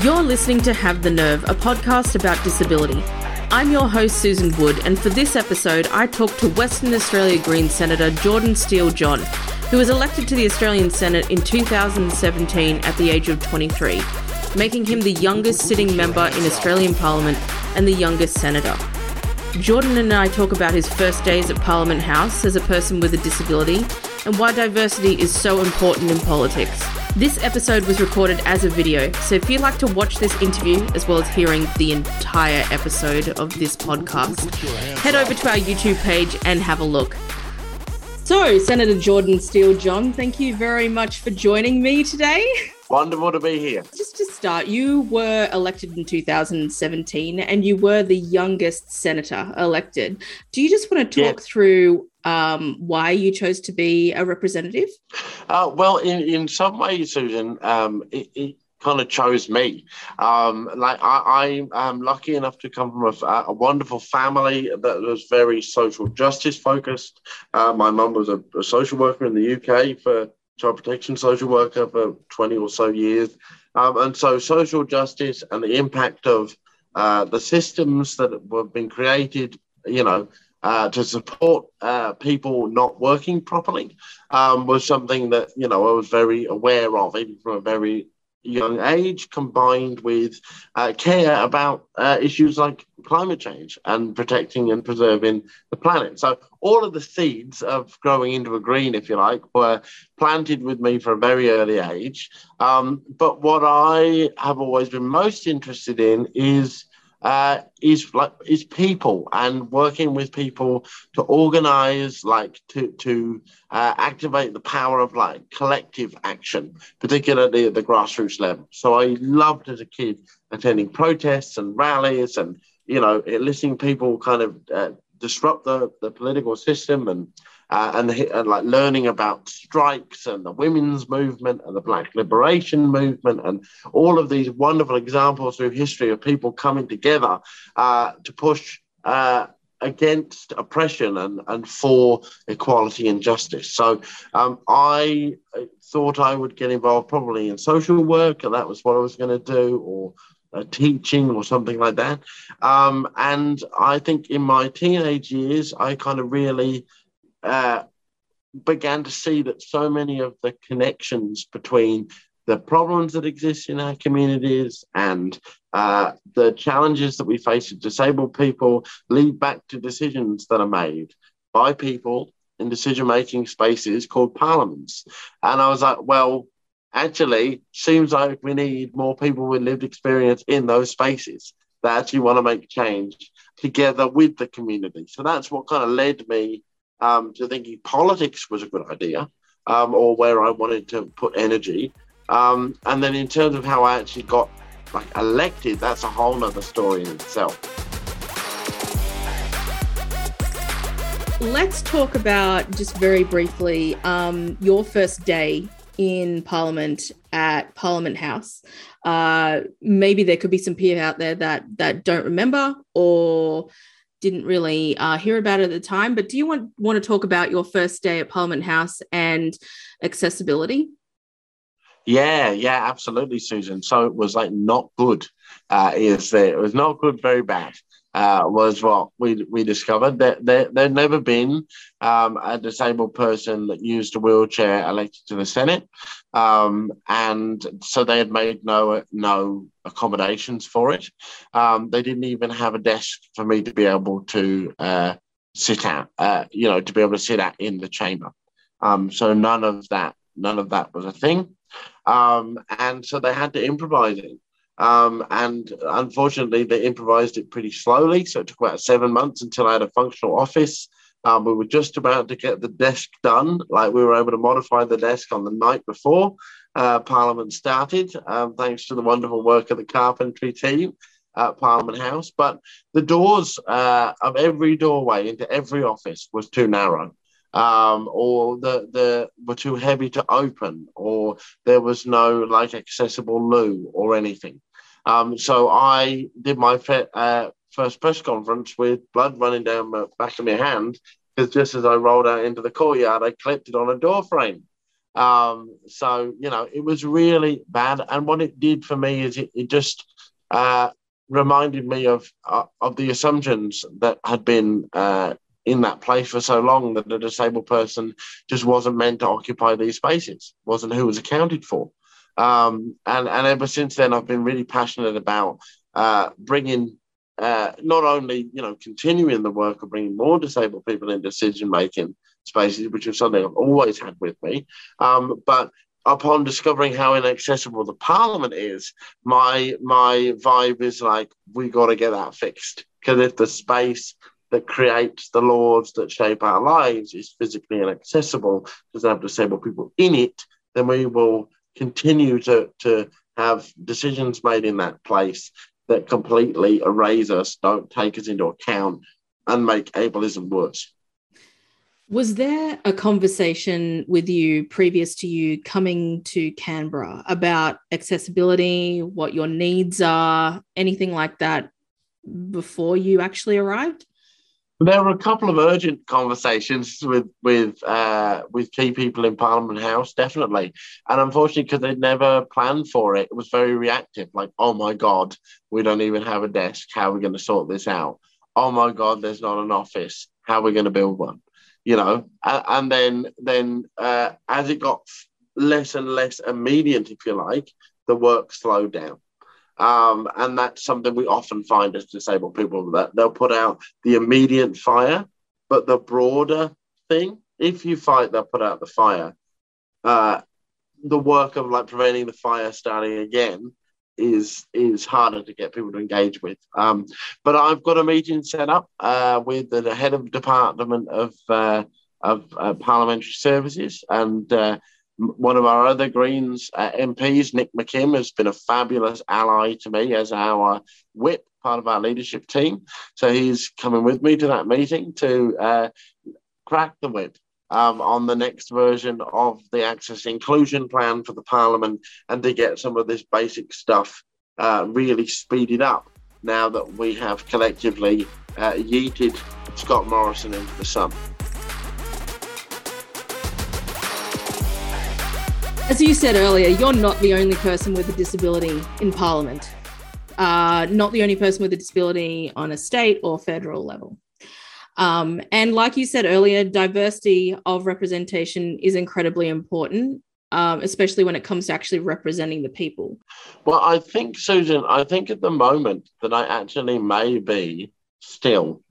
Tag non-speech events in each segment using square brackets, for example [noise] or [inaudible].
You're listening to Have the Nerve, a podcast about disability. I'm your host, Susan Wood, and for this episode, I talk to Western Australia Green Senator Jordan Steele John, who was elected to the Australian Senate in 2017 at the age of 23, making him the youngest sitting member in Australian Parliament and the youngest senator. Jordan and I talk about his first days at Parliament House as a person with a disability and why diversity is so important in politics. This episode was recorded as a video, so if you'd like to watch this interview as well as hearing the entire episode of this podcast, head over to our YouTube page and have a look. So, Senator Jordan Steele John, thank you very much for joining me today. Wonderful to be here. Just to start, you were elected in 2017 and you were the youngest senator elected. Do you just want to talk through um, why you chose to be a representative? Uh, well, in, in some ways, Susan, um, it, it kind of chose me. Um, like I, I am lucky enough to come from a, a, wonderful family that was very social justice focused. Uh, my mum was a, a, social worker in the UK for child protection social worker for 20 or so years. Um, and so social justice and the impact of uh, the systems that have been created, you know, uh, to support uh, people not working properly um, was something that you know I was very aware of, even from a very young age, combined with uh, care about uh, issues like climate change and protecting and preserving the planet. So all of the seeds of growing into a green, if you like, were planted with me from a very early age. Um, but what I have always been most interested in is uh, is like is people and working with people to organize like to to uh, activate the power of like collective action particularly at the grassroots level. So i loved as a kid attending protests and rallies and you know listening people kind of uh, disrupt the, the political system and uh, and, and, like learning about strikes and the women's movement and the black liberation movement and all of these wonderful examples through history of people coming together uh, to push uh, against oppression and, and for equality and justice. So um, I thought I would get involved probably in social work, and that was what I was going to do, or uh, teaching or something like that. Um, and I think in my teenage years, I kind of really uh, began to see that so many of the connections between the problems that exist in our communities and uh, the challenges that we face as disabled people lead back to decisions that are made by people in decision making spaces called parliaments. And I was like, well, actually, seems like we need more people with lived experience in those spaces that actually want to make change together with the community. So that's what kind of led me um, to thinking politics was a good idea um, or where I wanted to put energy. Um, and then in terms of how I actually got like elected, that's a whole nother story in itself. Let's talk about just very briefly um, your first day in Parliament at Parliament House. Uh, maybe there could be some people out there that that don't remember or didn't really uh, hear about it at the time. But do you want want to talk about your first day at Parliament House and accessibility? Yeah, yeah, absolutely, Susan. So it was like not good. Uh, is it was not good, very bad uh, was what we we discovered that there there'd never been um, a disabled person that used a wheelchair elected to the Senate, um, and so they had made no no accommodations for it. Um, they didn't even have a desk for me to be able to uh, sit at, uh, you know, to be able to sit at in the chamber. Um, so none of that none of that was a thing, um, and so they had to improvise it. Um, and unfortunately, they improvised it pretty slowly. So it took about seven months until I had a functional office. Um, we were just about to get the desk done. Like we were able to modify the desk on the night before uh, Parliament started, um, thanks to the wonderful work of the carpentry team at Parliament House. But the doors uh, of every doorway into every office was too narrow um, or the the were too heavy to open, or there was no like accessible loo or anything. Um, so I did my fe- uh, first press conference with blood running down the back of my hand because just as I rolled out into the courtyard, I clipped it on a door frame. Um, so, you know, it was really bad. And what it did for me is it, it just uh, reminded me of, uh, of the assumptions that had been uh, in that place for so long that a disabled person just wasn't meant to occupy these spaces, wasn't who was accounted for. Um, and, and ever since then, I've been really passionate about uh, bringing uh, not only you know continuing the work of bringing more disabled people in decision making spaces, which is something I've always had with me, um, but upon discovering how inaccessible the parliament is, my my vibe is like we got to get that fixed because if the space that creates the laws that shape our lives is physically inaccessible, doesn't have disabled people in it, then we will continue to to have decisions made in that place that completely erase us, don't take us into account, and make ableism worse. Was there a conversation with you previous to you coming to Canberra about accessibility, what your needs are, anything like that before you actually arrived? There were a couple of urgent conversations with with uh, with key people in Parliament House, definitely, and unfortunately, because they'd never planned for it, it was very reactive. Like, oh my god, we don't even have a desk. How are we going to sort this out? Oh my god, there's not an office. How are we going to build one? You know, and, and then then uh, as it got less and less immediate, if you like, the work slowed down. Um, and that's something we often find as disabled people that they'll put out the immediate fire, but the broader thing, if you fight, they'll put out the fire. Uh, the work of like preventing the fire starting again is is harder to get people to engage with. Um, but I've got a meeting set up uh, with the head of department of uh, of uh, parliamentary services and uh, one of our other Greens uh, MPs, Nick McKim, has been a fabulous ally to me as our whip, part of our leadership team. So he's coming with me to that meeting to uh, crack the whip um, on the next version of the Access Inclusion Plan for the Parliament and to get some of this basic stuff uh, really speeded up now that we have collectively uh, yeeted Scott Morrison into the sun. As you said earlier, you're not the only person with a disability in Parliament, uh, not the only person with a disability on a state or federal level. Um, and like you said earlier, diversity of representation is incredibly important, um, especially when it comes to actually representing the people. Well, I think, Susan, I think at the moment that I actually may be still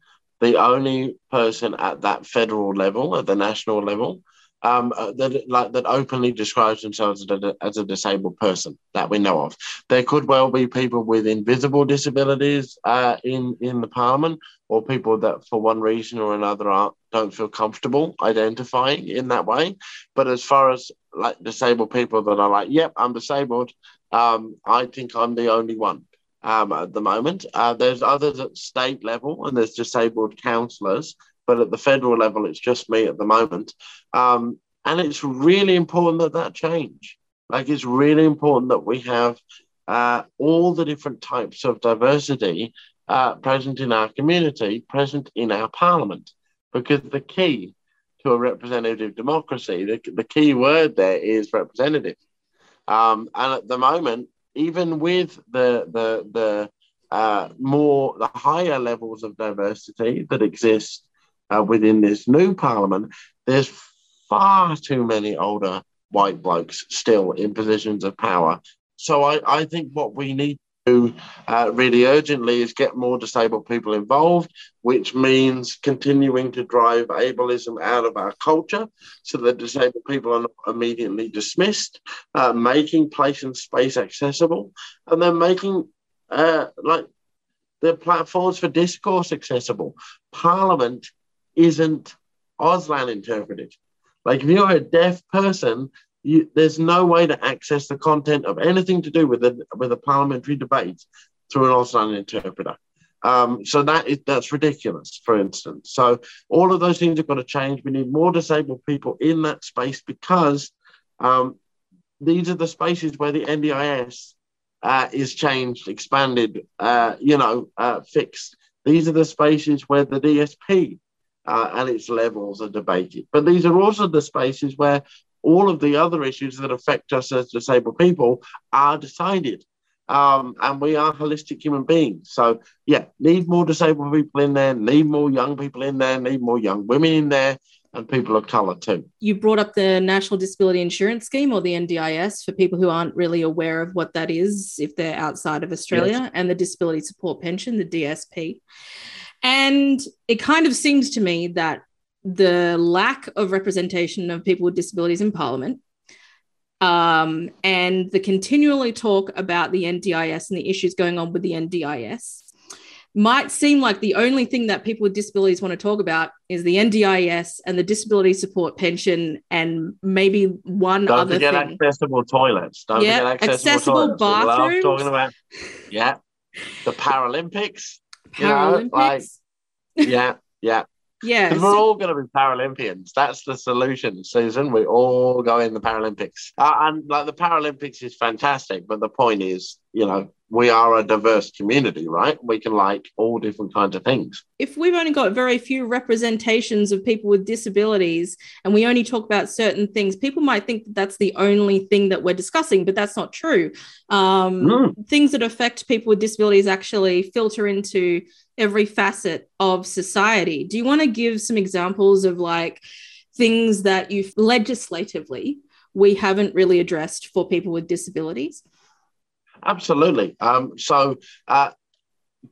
the only person at that federal level, at the national level, um, uh, that like that openly describes themselves as a, as a, disabled person that we know of. There could well be people with invisible disabilities uh, in in the parliament, or people that for one reason or another aren't, don't feel comfortable identifying in that way. But as far as like disabled people that are like, yep, I'm disabled, um, I think I'm the only one. Um, at the moment, uh, there's others at state level, and there's disabled councillors but at the federal level, it's just me at the moment. Um, and it's really important that that change. Like, it's really important that we have uh, all the different types of diversity uh, present in our community, present in our parliament, because the key to a representative democracy, the, the key word there is representative. Um, and at the moment, even with the the the uh, more the higher levels of diversity that exist uh, within this new parliament, there's far too many older white blokes still in positions of power. So I, I think what we need to uh, really urgently is get more disabled people involved, which means continuing to drive ableism out of our culture so that disabled people are not immediately dismissed, uh, making place and space accessible, and then making uh, like the platforms for discourse accessible. Parliament isn't Auslan interpreted. Like if you're a deaf person, you, there's no way to access the content of anything to do with a with a parliamentary debate through an Auslan interpreter. Um, so that is that's ridiculous, for instance. So all of those things have got to change. We need more disabled people in that space because um, these are the spaces where the NDIS uh, is changed, expanded, uh, you know, uh, fixed. These are the spaces where the DSP uh, and its levels are debated. But these are also the spaces where all of the other issues that affect us as disabled people are decided. Um, and we are holistic human beings. So, yeah, need more disabled people in there, need more young people in there, need more young women in there, and people of colour too. You brought up the National Disability Insurance Scheme or the NDIS for people who aren't really aware of what that is if they're outside of Australia, yes. and the Disability Support Pension, the DSP. And it kind of seems to me that the lack of representation of people with disabilities in Parliament um, and the continually talk about the NDIS and the issues going on with the NDIS might seem like the only thing that people with disabilities want to talk about is the NDIS and the disability support pension and maybe one Don't other forget thing. accessible toilets. Don't yeah, forget accessible, accessible bathrooms. talking about yeah, the Paralympics. Paralympics. You know, like, yeah, yeah. [laughs] Yeah. Because we're all going to be Paralympians. That's the solution, Susan. We all go in the Paralympics. Uh, and like the Paralympics is fantastic. But the point is, you know, we are a diverse community, right? We can like all different kinds of things. If we've only got very few representations of people with disabilities and we only talk about certain things, people might think that that's the only thing that we're discussing, but that's not true. Um, mm. Things that affect people with disabilities actually filter into every facet of society. Do you want to give some examples of like things that you legislatively we haven't really addressed for people with disabilities? Absolutely. Um, so uh,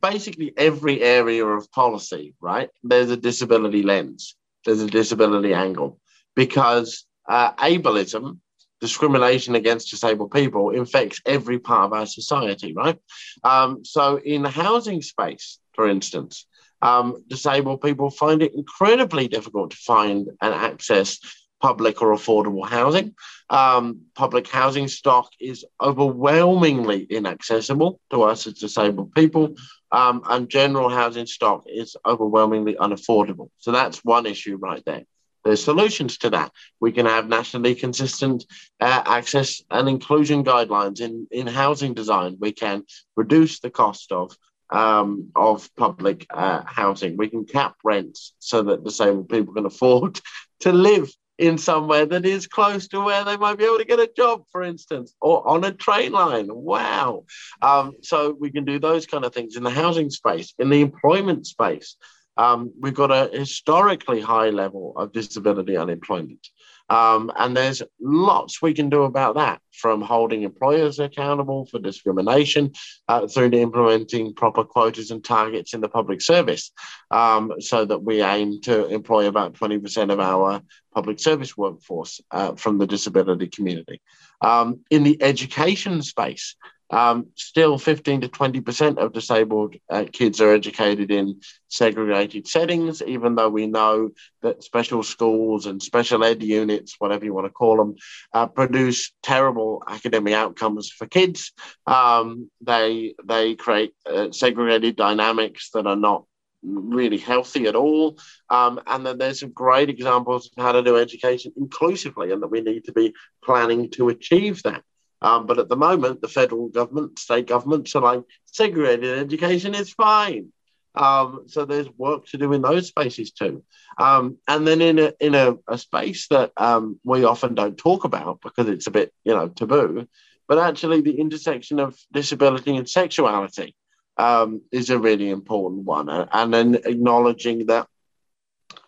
basically, every area of policy, right? There's a disability lens. There's a disability angle because uh, ableism, discrimination against disabled people, infects every part of our society, right? Um, so in the housing space, for instance, um, disabled people find it incredibly difficult to find and access public or affordable housing. Um, public housing stock is overwhelmingly inaccessible to us as disabled people, um, and general housing stock is overwhelmingly unaffordable. So that's one issue right there. There's solutions to that. We can have nationally consistent uh, access and inclusion guidelines in, in housing design. We can reduce the cost of um, of public uh, housing. We can cap rents so that disabled people can afford [laughs] to live in somewhere that is close to where they might be able to get a job, for instance, or on a train line. Wow. Um, so we can do those kind of things in the housing space, in the employment space. Um, we've got a historically high level of disability unemployment. Um, and there's lots we can do about that, from holding employers accountable for discrimination uh, through to implementing proper quotas and targets in the public service, um, so that we aim to employ about 20% of our public service workforce uh, from the disability community. Um, in the education space, um, still 15 to 20% of disabled uh, kids are educated in segregated settings, even though we know that special schools and special ed units, whatever you want to call them, uh, produce terrible academic outcomes for kids. Um, they, they create uh, segregated dynamics that are not really healthy at all. Um, and then there's some great examples of how to do education inclusively, and that we need to be planning to achieve that. Um, but at the moment, the federal government, state governments are like segregated education is fine. Um, so there's work to do in those spaces too. Um, and then in a in a, a space that um, we often don't talk about because it's a bit you know taboo, but actually the intersection of disability and sexuality um, is a really important one. And then acknowledging that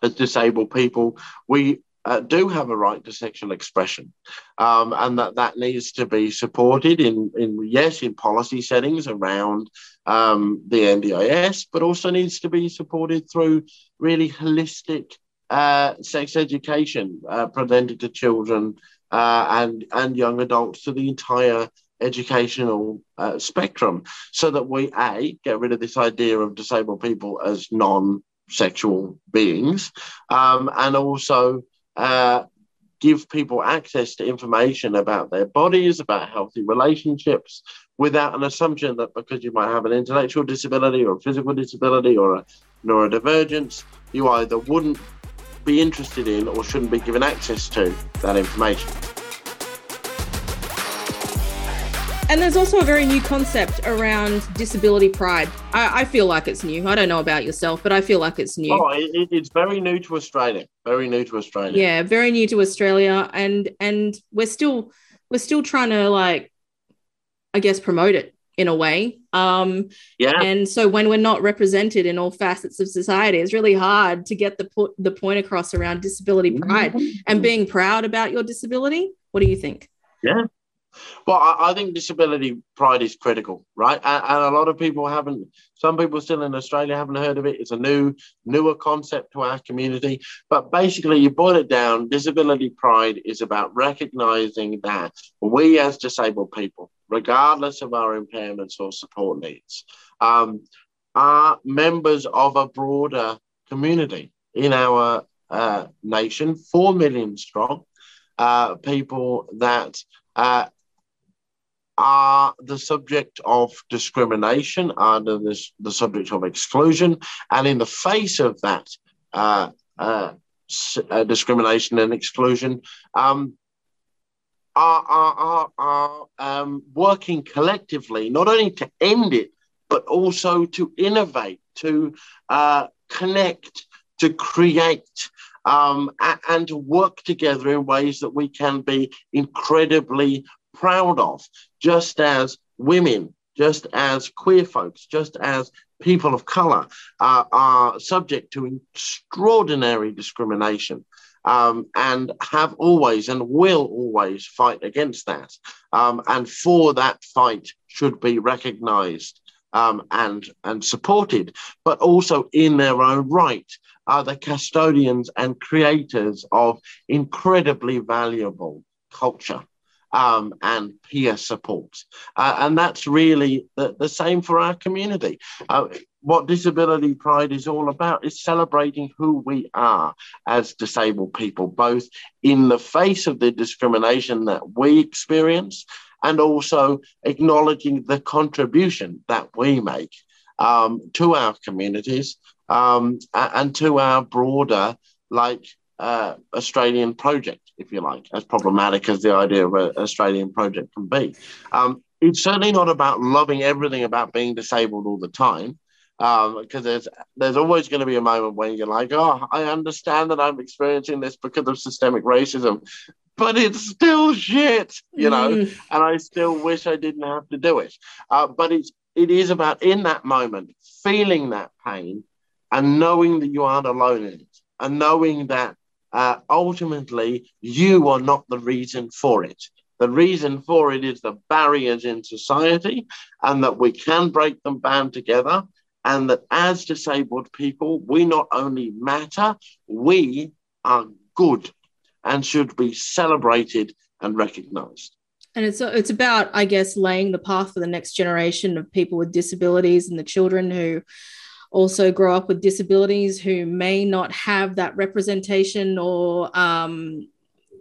as disabled people, we uh, do have a right to sexual expression, um, and that that needs to be supported in, in yes, in policy settings around um, the NDIS, but also needs to be supported through really holistic uh, sex education uh, presented to children uh, and and young adults to the entire educational uh, spectrum, so that we a get rid of this idea of disabled people as non-sexual beings, um, and also uh, give people access to information about their bodies, about healthy relationships, without an assumption that because you might have an intellectual disability or a physical disability or a neurodivergence, you either wouldn't be interested in or shouldn't be given access to that information. And there's also a very new concept around disability pride. I, I, feel like it's new. I don't know about yourself, but I feel like it's new. Oh, it, it's very new to Australia. Very new to Australia. Yeah, very new to Australia, and and we're still we're still trying to like, I guess, promote it in a way. Um, yeah. And so when we're not represented in all facets of society, it's really hard to get the po- the point across around disability pride mm-hmm. and being proud about your disability. What do you think? Yeah, well, I, I, think disability pride is critical, right? And, and, a lot of people haven't. Some people still in Australia haven't heard of it. It's a new, newer concept to our community. But basically, you boil it down. Disability pride is about recognizing that we, as disabled people, regardless of our impairments or support needs, um, are members of a broader community in our uh, nation, four million strong. Uh, people that uh, are the subject of discrimination, are the, the subject of exclusion, and in the face of that uh, uh, uh, discrimination and exclusion, um, are, are, are, are um, working collectively not only to end it, but also to innovate, to uh, connect, to create. Um, and, and to work together in ways that we can be incredibly proud of, just as women, just as queer folks, just as people of color uh, are subject to extraordinary discrimination. Um, and have always and will always fight against that. Um, and for that fight should be recognized um, and, and supported, but also in their own right are the custodians and creators of incredibly valuable culture um, and peer support. Uh, and that's really the, the, same for our community. Uh, what disability pride is all about is celebrating who we are as disabled people, both in the face of the discrimination that we experience and also acknowledging the contribution that we make um, to our communities um, and to our broader, like, uh, Australian project if you like, as problematic as the idea of an Australian project can be. Um, it's certainly not about loving everything about being disabled all the time, because um, there's there's always going to be a moment when you're like, oh, I understand that I'm experiencing this because of systemic racism, but it's still shit, you know, mm. and I still wish I didn't have to do it. Uh, but it's it is about in that moment feeling that pain and knowing that you aren't alone in it, and knowing that uh, ultimately you are not the reason for it. The reason for it is the barriers in society, and that we can break them down together. And that as disabled people, we not only matter, we are good and should be celebrated and recognized. And it's it's about, I guess, laying the path for the next generation of people with disabilities and the children who also grow up with disabilities who may not have that representation or um,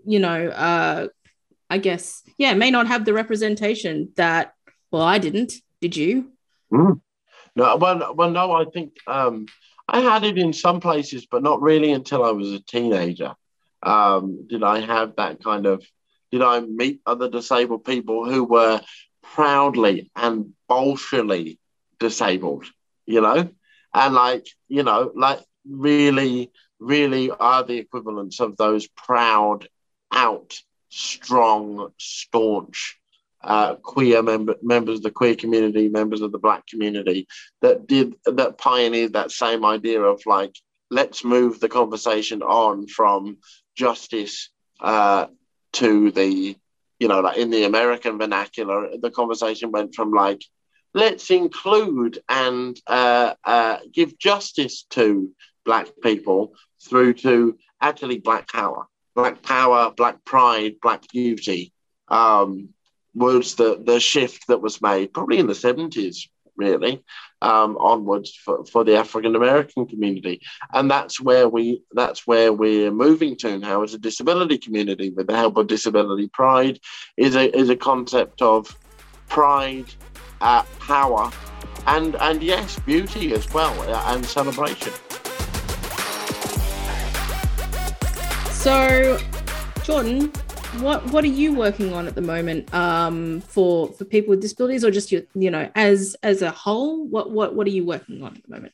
you know uh, i guess yeah may not have the representation that well i didn't. Did you? Mm. no well, well no i think um, i had it in some places but not really until i was a teenager. Um, did i have that kind of did i meet other disabled people who were proudly and boldly disabled you know and like you know like really really are the equivalents of those proud out strong staunch uh, queer member, members of the queer community members of the black community that did that pioneered that same idea of like let's move the conversation on from justice uh, to the you know like in the american vernacular the conversation went from like let's include and uh, uh, give justice to black people through to actually black power black power black pride black beauty um, was the, the shift that was made probably in the 70s really um, onwards for, for the african american community. And that's where we that's where we're moving to now as a disability community with the help of disability pride is a, is a concept of pride uh, power, and and yes, beauty as well, uh, and celebration. So, Jordan, what what are you working on at the moment um, for for people with disabilities, or just your, you know, as as a whole? What what what are you working on at the moment?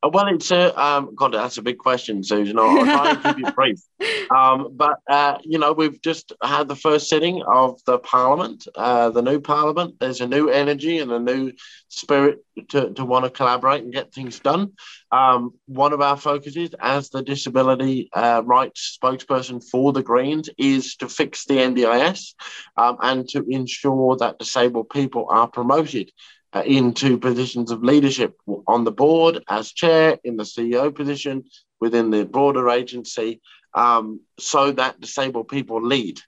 Uh, well, it's a um, God. That's a big question, Susan. I'll, try and keep it brief. [laughs] Um, but uh, you know, we've just had the first sitting of the Parliament, uh, the new Parliament. There's a new energy and a new spirit to, to want to collaborate and get things done. Um, one of our focuses, as the disability uh, rights spokesperson for the Greens, is to fix the NDIS um, and to ensure that disabled people are promoted uh, into positions of leadership on the board as chair, in the CEO position, within the broader agency, um, so that disabled people lead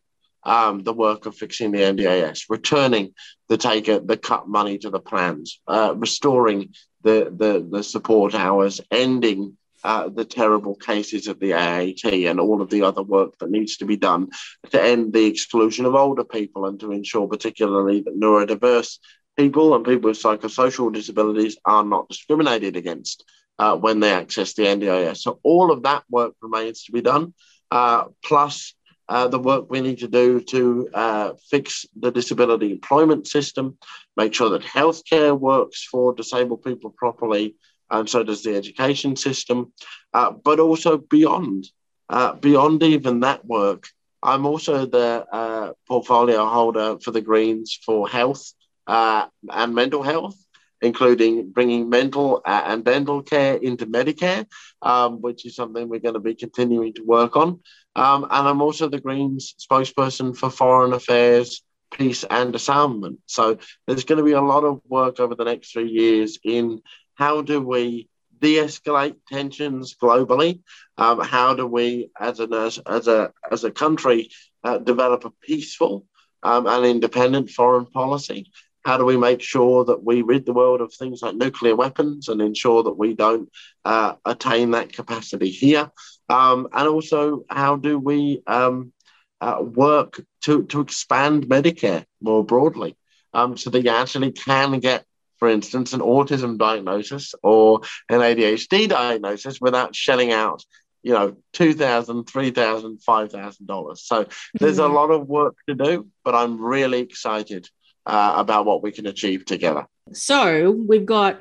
um, the work of fixing the NDIS, returning the taker, the cut money to the plans, uh, restoring the, the, the support hours, ending uh, the terrible cases of the AAT and all of the other work that needs to be done to end the exclusion of older people and to ensure, particularly, that neurodiverse people and people with psychosocial disabilities are not discriminated against uh, when they access the NDIS. So all of that work remains to be done, uh, plus uh, the work we need to do to uh, fix the disability employment system, make sure that healthcare works for disabled people properly, and so does the education system, uh, but also beyond. Uh, beyond even that work, I'm also the portfolio holder for the Greens for health uh, and mental health, including bringing mental uh, and dental care into Medicare, um, which is something we're going to be continuing to work on. Um, and I'm also the Greens spokesperson for foreign affairs, peace, and disarmament. So there's going to be a lot of work over the next three years in how do we de-escalate tensions globally? Um, how do we, as a as a as a country, uh, develop a peaceful um, and independent foreign policy? How do we make sure that we rid the world of things like nuclear weapons and ensure that we don't uh, attain that capacity here? Um, and also, how do we um, uh, work to, to expand Medicare more broadly um, so that you actually can get, for instance, an autism diagnosis or an ADHD diagnosis without shelling out you know, two thousand, three thousand, five thousand dollars. So there's mm-hmm. a lot of work to do, but I'm really excited uh, about what we can achieve together. So we've got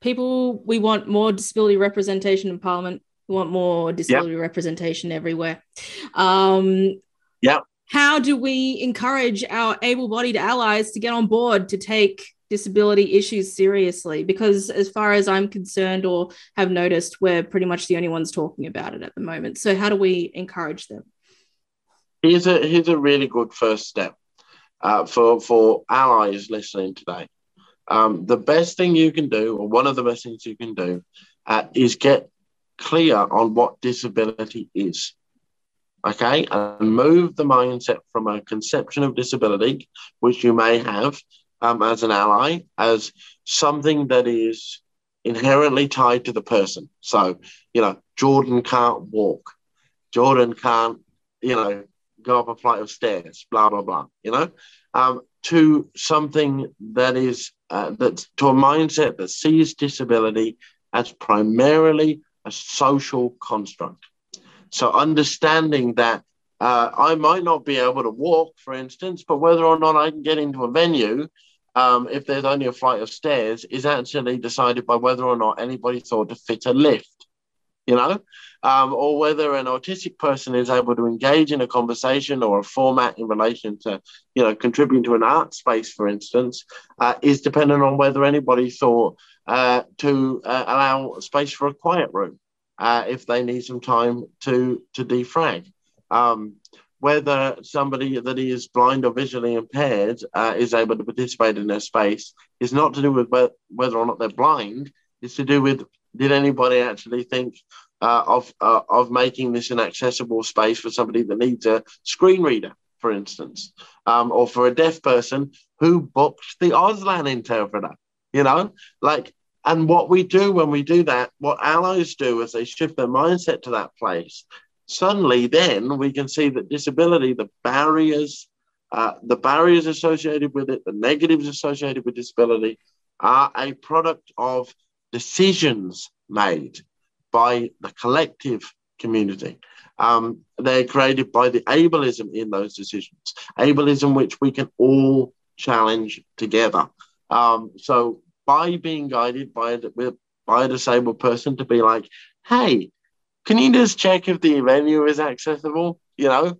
people, we want more disability representation in Parliament. We want more disability yep. representation everywhere. Um, yeah. How do we encourage our able bodied allies to get on board to take disability issues seriously? Because, as far as I'm concerned or have noticed, we're pretty much the only ones talking about it at the moment. So, how do we encourage them? Here's a, here's a really good first step uh, for for allies listening today. Um, the best thing you can do, or one of the best things you can do, uh, is get clear on what disability is. Okay, and move the mindset from a conception of disability, which you may have um, as an ally, as something that is inherently tied to the person. So, you know, Jordan can't walk. Jordan can't, you know, go up a flight of stairs, blah, blah, blah, you know, um, to something that is, uh, that to a mindset that sees disability as primarily a social construct. So understanding that uh, I might not be able to walk, for instance, but whether or not I can get into a venue, um, if there's only a flight of stairs, is actually decided by whether or not anybody thought to fit a lift. You know, um, or whether an autistic person is able to engage in a conversation or a format in relation to, you know, contributing to an art space, for instance, uh, is dependent on whether anybody thought uh, to uh, allow space for a quiet room uh, if they need some time to to defrag. Um, whether somebody that is blind or visually impaired uh, is able to participate in their space is not to do with whether or not they're blind. It's to do with did anybody actually think uh, of uh, of making this an accessible space for somebody that needs a screen reader, for instance, um, or for a deaf person who booked the Auslan interpreter. You know, like, and what we do when we do that, what allies do is they shift their mindset to that place. Suddenly, then we can see that disability, the barriers, uh, the barriers associated with it, the negatives associated with disability, are a product of decisions made by the collective community. Um, they're created by the ableism in those decisions, ableism which we can all challenge together. Um, so by being guided by a, by a disabled person to be like, hey, can you just check if the venue is accessible? You know,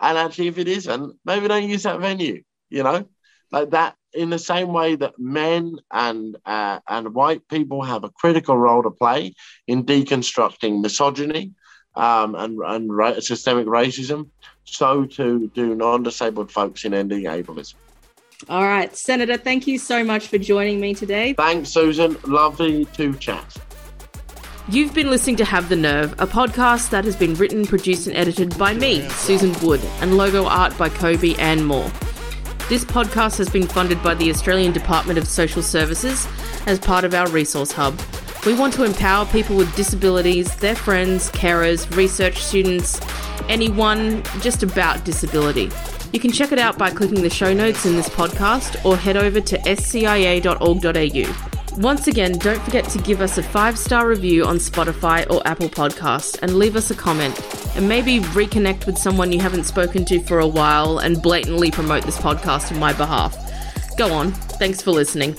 and actually, if it isn't, maybe don't use that venue. You know, like that. In the same way that men and uh, and white people have a critical role to play in deconstructing misogyny um, and and ra- systemic racism, so too do non-disabled folks in ending ableism. All right, Senator, thank you so much for joining me today. Thanks, Susan. Lovely to chat. You've been listening to Have the Nerve, a podcast that has been written, produced, and edited by me, Susan Wood, and logo art by Kobe and more. This podcast has been funded by the Australian Department of Social Services as part of our resource hub. We want to empower people with disabilities, their friends, carers, research students, anyone just about disability. You can check it out by clicking the show notes in this podcast or head over to scia.org.au. Once again, don't forget to give us a five star review on Spotify or Apple Podcasts and leave us a comment. And maybe reconnect with someone you haven't spoken to for a while and blatantly promote this podcast on my behalf. Go on. Thanks for listening.